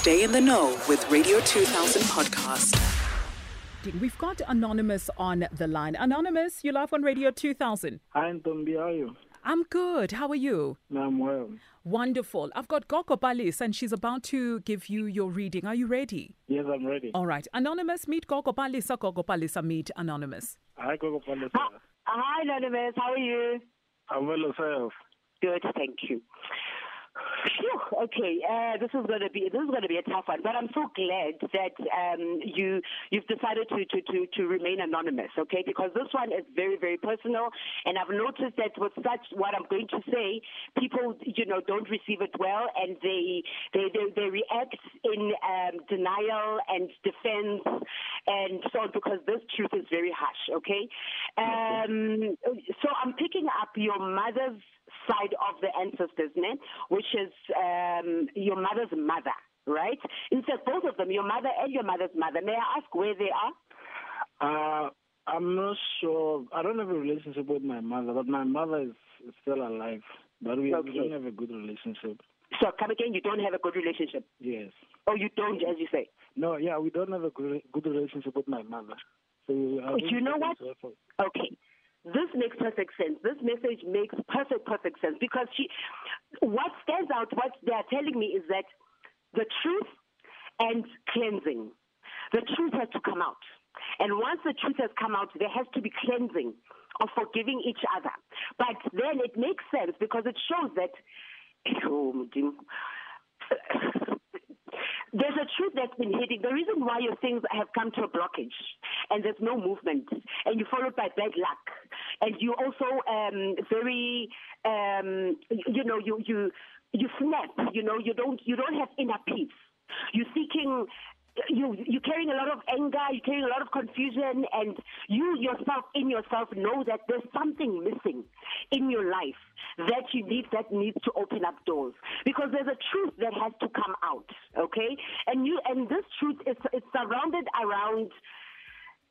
Stay in the know with Radio 2000 podcast. We've got Anonymous on the line. Anonymous, you're live on Radio 2000. Hi, Ntombi, how are you? I'm good. How are you? I'm well. Wonderful. I've got Gogo Balis and she's about to give you your reading. Are you ready? Yes, I'm ready. All right. Anonymous, meet Gogo Palesa. Gogo Palesa, meet Anonymous. Hi, Gogo Palesa. Hi, Anonymous. How are you? I'm well yourself. Good, thank you. Phew, okay, uh, this is going to be this is going to be a tough one, but I'm so glad that um, you you've decided to, to, to, to remain anonymous, okay? Because this one is very very personal, and I've noticed that with such what I'm going to say, people you know don't receive it well, and they they they, they react in um, denial and defense and so on because this truth is very harsh, okay? Um, so I'm picking up your mother's side of the ancestors, ne? which is um, your mother's mother, right? Instead, both of them, your mother and your mother's mother. May I ask where they are? Uh, I'm not sure. I don't have a relationship with my mother, but my mother is, is still alive. But we, Okay. we don't have a good relationship. So, come again, you don't have a good relationship. Yes. Or you don't, as you say. No, yeah, we don't have a good, good relationship with my mother. So Do you know what? Okay. This makes perfect sense. This message makes perfect, perfect sense because she, what stands out, what they are telling me is that the truth and cleansing, the truth has to come out. And once the truth has come out, there has to be cleansing of forgiving each other. But then it makes sense because it shows that. There's a truth that's been hidden. The reason why your things have come to a blockage and there's no movement and you're followed by bad luck and you also um, very, um, you know, you, you, you snap, you know, you don't, you don't have inner peace. You're seeking you you're carrying a lot of anger, you're carrying a lot of confusion, and you yourself in yourself know that there's something missing in your life that you need that needs to open up doors because there's a truth that has to come out, okay? And you and this truth is it's surrounded around.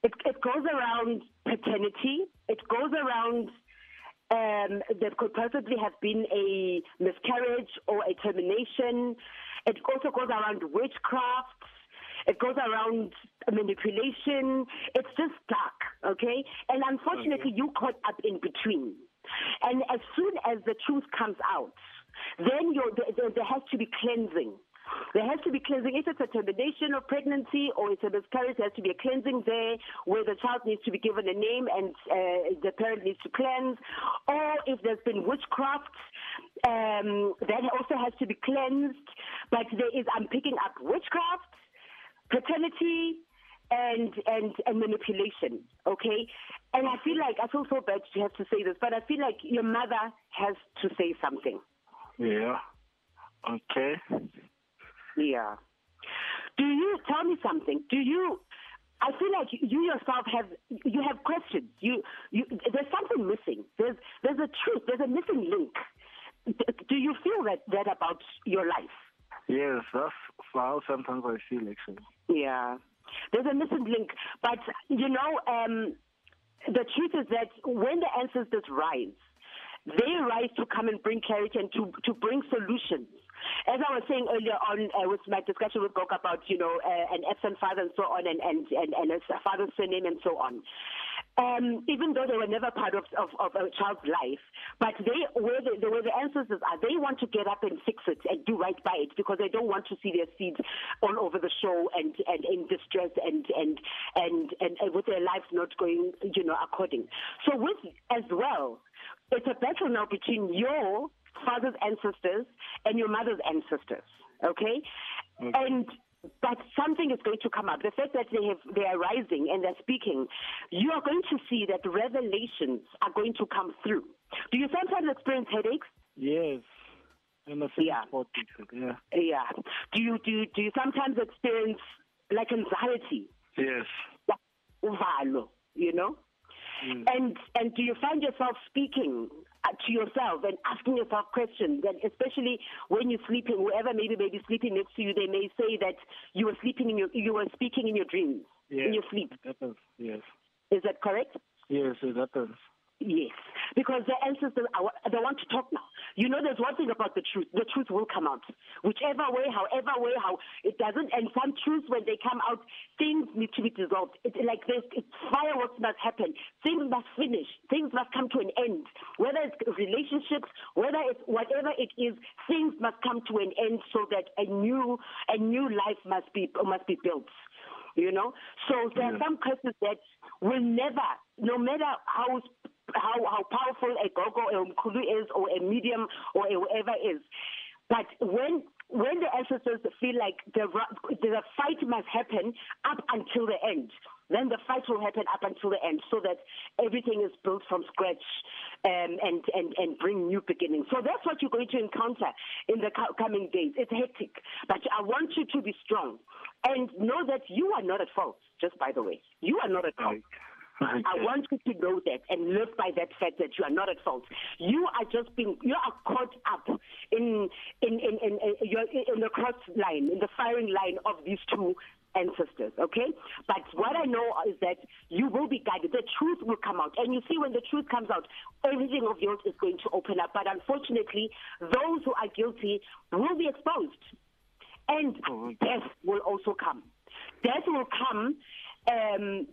It, it goes around paternity. It goes around um, there could possibly have been a miscarriage or a termination. It also goes around witchcraft. It goes around manipulation. It's just dark, okay? And unfortunately, you caught up in between. And as soon as the truth comes out, then there- there has to be cleansing. There has to be cleansing. If it's a termination of pregnancy or it's a miscarriage, there has to be a cleansing there where the child needs to be given a name and uh, the parent needs to cleanse. Or if there's been witchcraft, um, that also has to be cleansed. But there is, I'm picking up witchcraft, paternity, and and and manipulation. Okay, and I feel like I feel so bad to have to say this, but I feel like your mother has to say something. Yeah. Okay. Yeah. Do you tell me something? Do you? I feel like you yourself have you have questions. You you there's something missing. There's there's a truth. There's a missing link. D- Do you feel that that about your life? Yes, that's how sometimes I feel actually. Yeah. There's a missing link. But, you know, um, the truth is that when the ancestors rise, they rise to come and bring clarity and to, to bring solutions. As I was saying earlier on uh, with my discussion with Gok about, you know, uh, an absent father and so on, and, and, and, and a father's surname and so on. Um, even though they were never part of, of, of a child's life, but they where the, the where the ancestors are, they want to get up and fix it and do right by it because they don't want to see their seeds all over the show and, and in distress and and, and and and with their lives not going, you know, according. So with as well, it's a battle now between your father's ancestors and your mother's ancestors. Okay, and but something is going to come up. The fact that they have they are rising and they're speaking, you are going to see that revelations are going to come through. Do you sometimes experience headaches? Yes. In the Yeah. yeah. Yeah. Do you do you, do you sometimes experience like anxiety? Yes. Like you know? Mm. And and do you find yourself speaking Uh, to yourself and asking yourself questions? And especially when you're sleeping, whoever maybe may be sleeping next to you, they may say that you were sleeping in your you were speaking in your dreams, Yes. in your sleep. It happens. Yes. Is that correct? Yes, it happens. Yes, because the ancestors are, they want to talk now. You know, there's one thing about the truth. The truth will come out, whichever way, however way, how it doesn't. And some truths, when they come out, things need to be dissolved. It's like this. It's fireworks must happen. Things must finish. Things must come to an end. Whether it's relationships, whether it's whatever it is, things must come to an end so that a new a new life must be must be built you know. So there are some curses that will never, no matter how how how powerful a gogo or mkulu is, or a medium, or a whoever is, but when when the ancestors feel like the the fight must happen up until the end, then the fight will happen up until the end, so that everything is built from scratch um, and and and bring new beginnings. So that's what you're going to encounter in the coming days. It's hectic, but I want you to be strong and know that you are not at fault. Just by the way, you are not at fault. Okay. I want you to know that and live by that fact that you are not at fault. You are just being, you are caught up in in in in, in, in the cross line, in the firing line of these two ancestors, okay? But what I know is that you will be guided. The truth will come out. And you see, when the truth comes out, everything of yours is going to open up. But unfortunately, those who are guilty will be exposed. And oh, death will also come. Death will come um,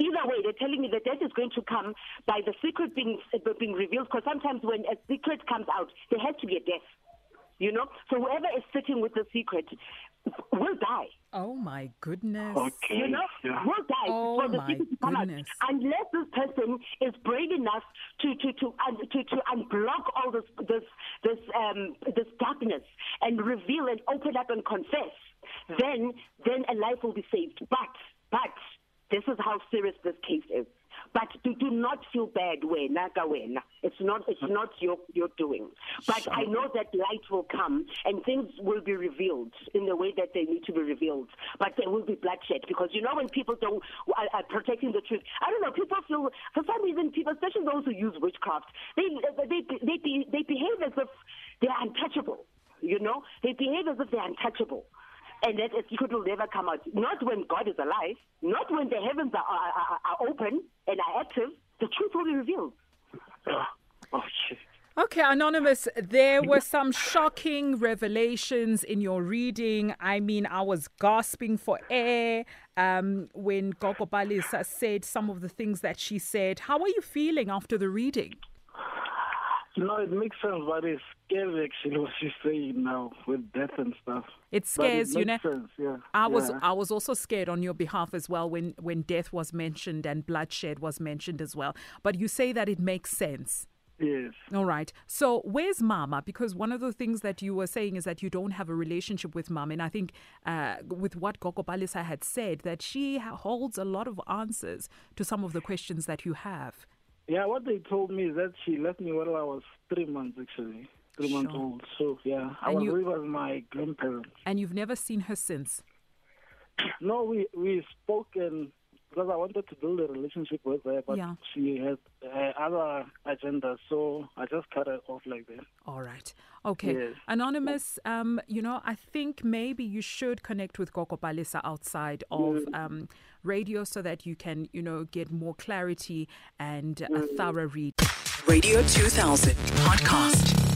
either way, they're telling me that death is going to come by the secret being being revealed. Because sometimes when a secret comes out, there has to be a death. You know, so whoever is sitting with the secret will die. Oh my goodness! Okay. You know, yeah. will die oh for the my secret to come goodness. out unless this person is brave enough to to to to, to unblock all this this this um this darkness and reveal and open up and confess. Then then a life will be saved. But but this is how serious this case is. But do, do not feel bad, wena wena. It's not it's not your your doing. But I know that light will come and things will be revealed in the way that they need to be revealed. But there will be bloodshed because you know when people don't are, are protecting the truth. I don't know. People feel for some reason people, especially those who use witchcraft, they they they they, they behave as if they're untouchable. You know, they behave as if they're untouchable and that secret will never come out. Not when God is alive, not when the heavens are, are, are open and are active. The truth will be revealed. Oh, shit. Okay, Anonymous, there were some shocking revelations in your reading. I mean, I was gasping for air um, when Gogo Palesa said some of the things that she said. How are you feeling after the reading? You know, it makes sense, but it's scary actually what she's saying now with death and stuff. It scares it you, know. Sense, yeah. I was yeah. I was also scared on your behalf as well when when death was mentioned and bloodshed was mentioned as well. But you say that it makes sense. Yes. All right. So where's Mama? Because one of the things that you were saying is that you don't have a relationship with Mama, and I think uh, with what Gogo Palesa had said, that she holds a lot of answers to some of the questions that you have. Yeah, what they told me is that she left me while I was three months, actually. Three sure. months old. So, yeah, I and was you, with my grandparents. And you've never seen her since? No, we, we spoke and because I wanted to build a relationship with her, but yeah. she had uh, other agendas, so I just cut her off like that. All right. Okay. Yes. Anonymous, um, you know, I think maybe you should connect with Gogo Palesa outside of um, radio so that you can, you know, get more clarity and a thorough read. Radio 2000 podcast.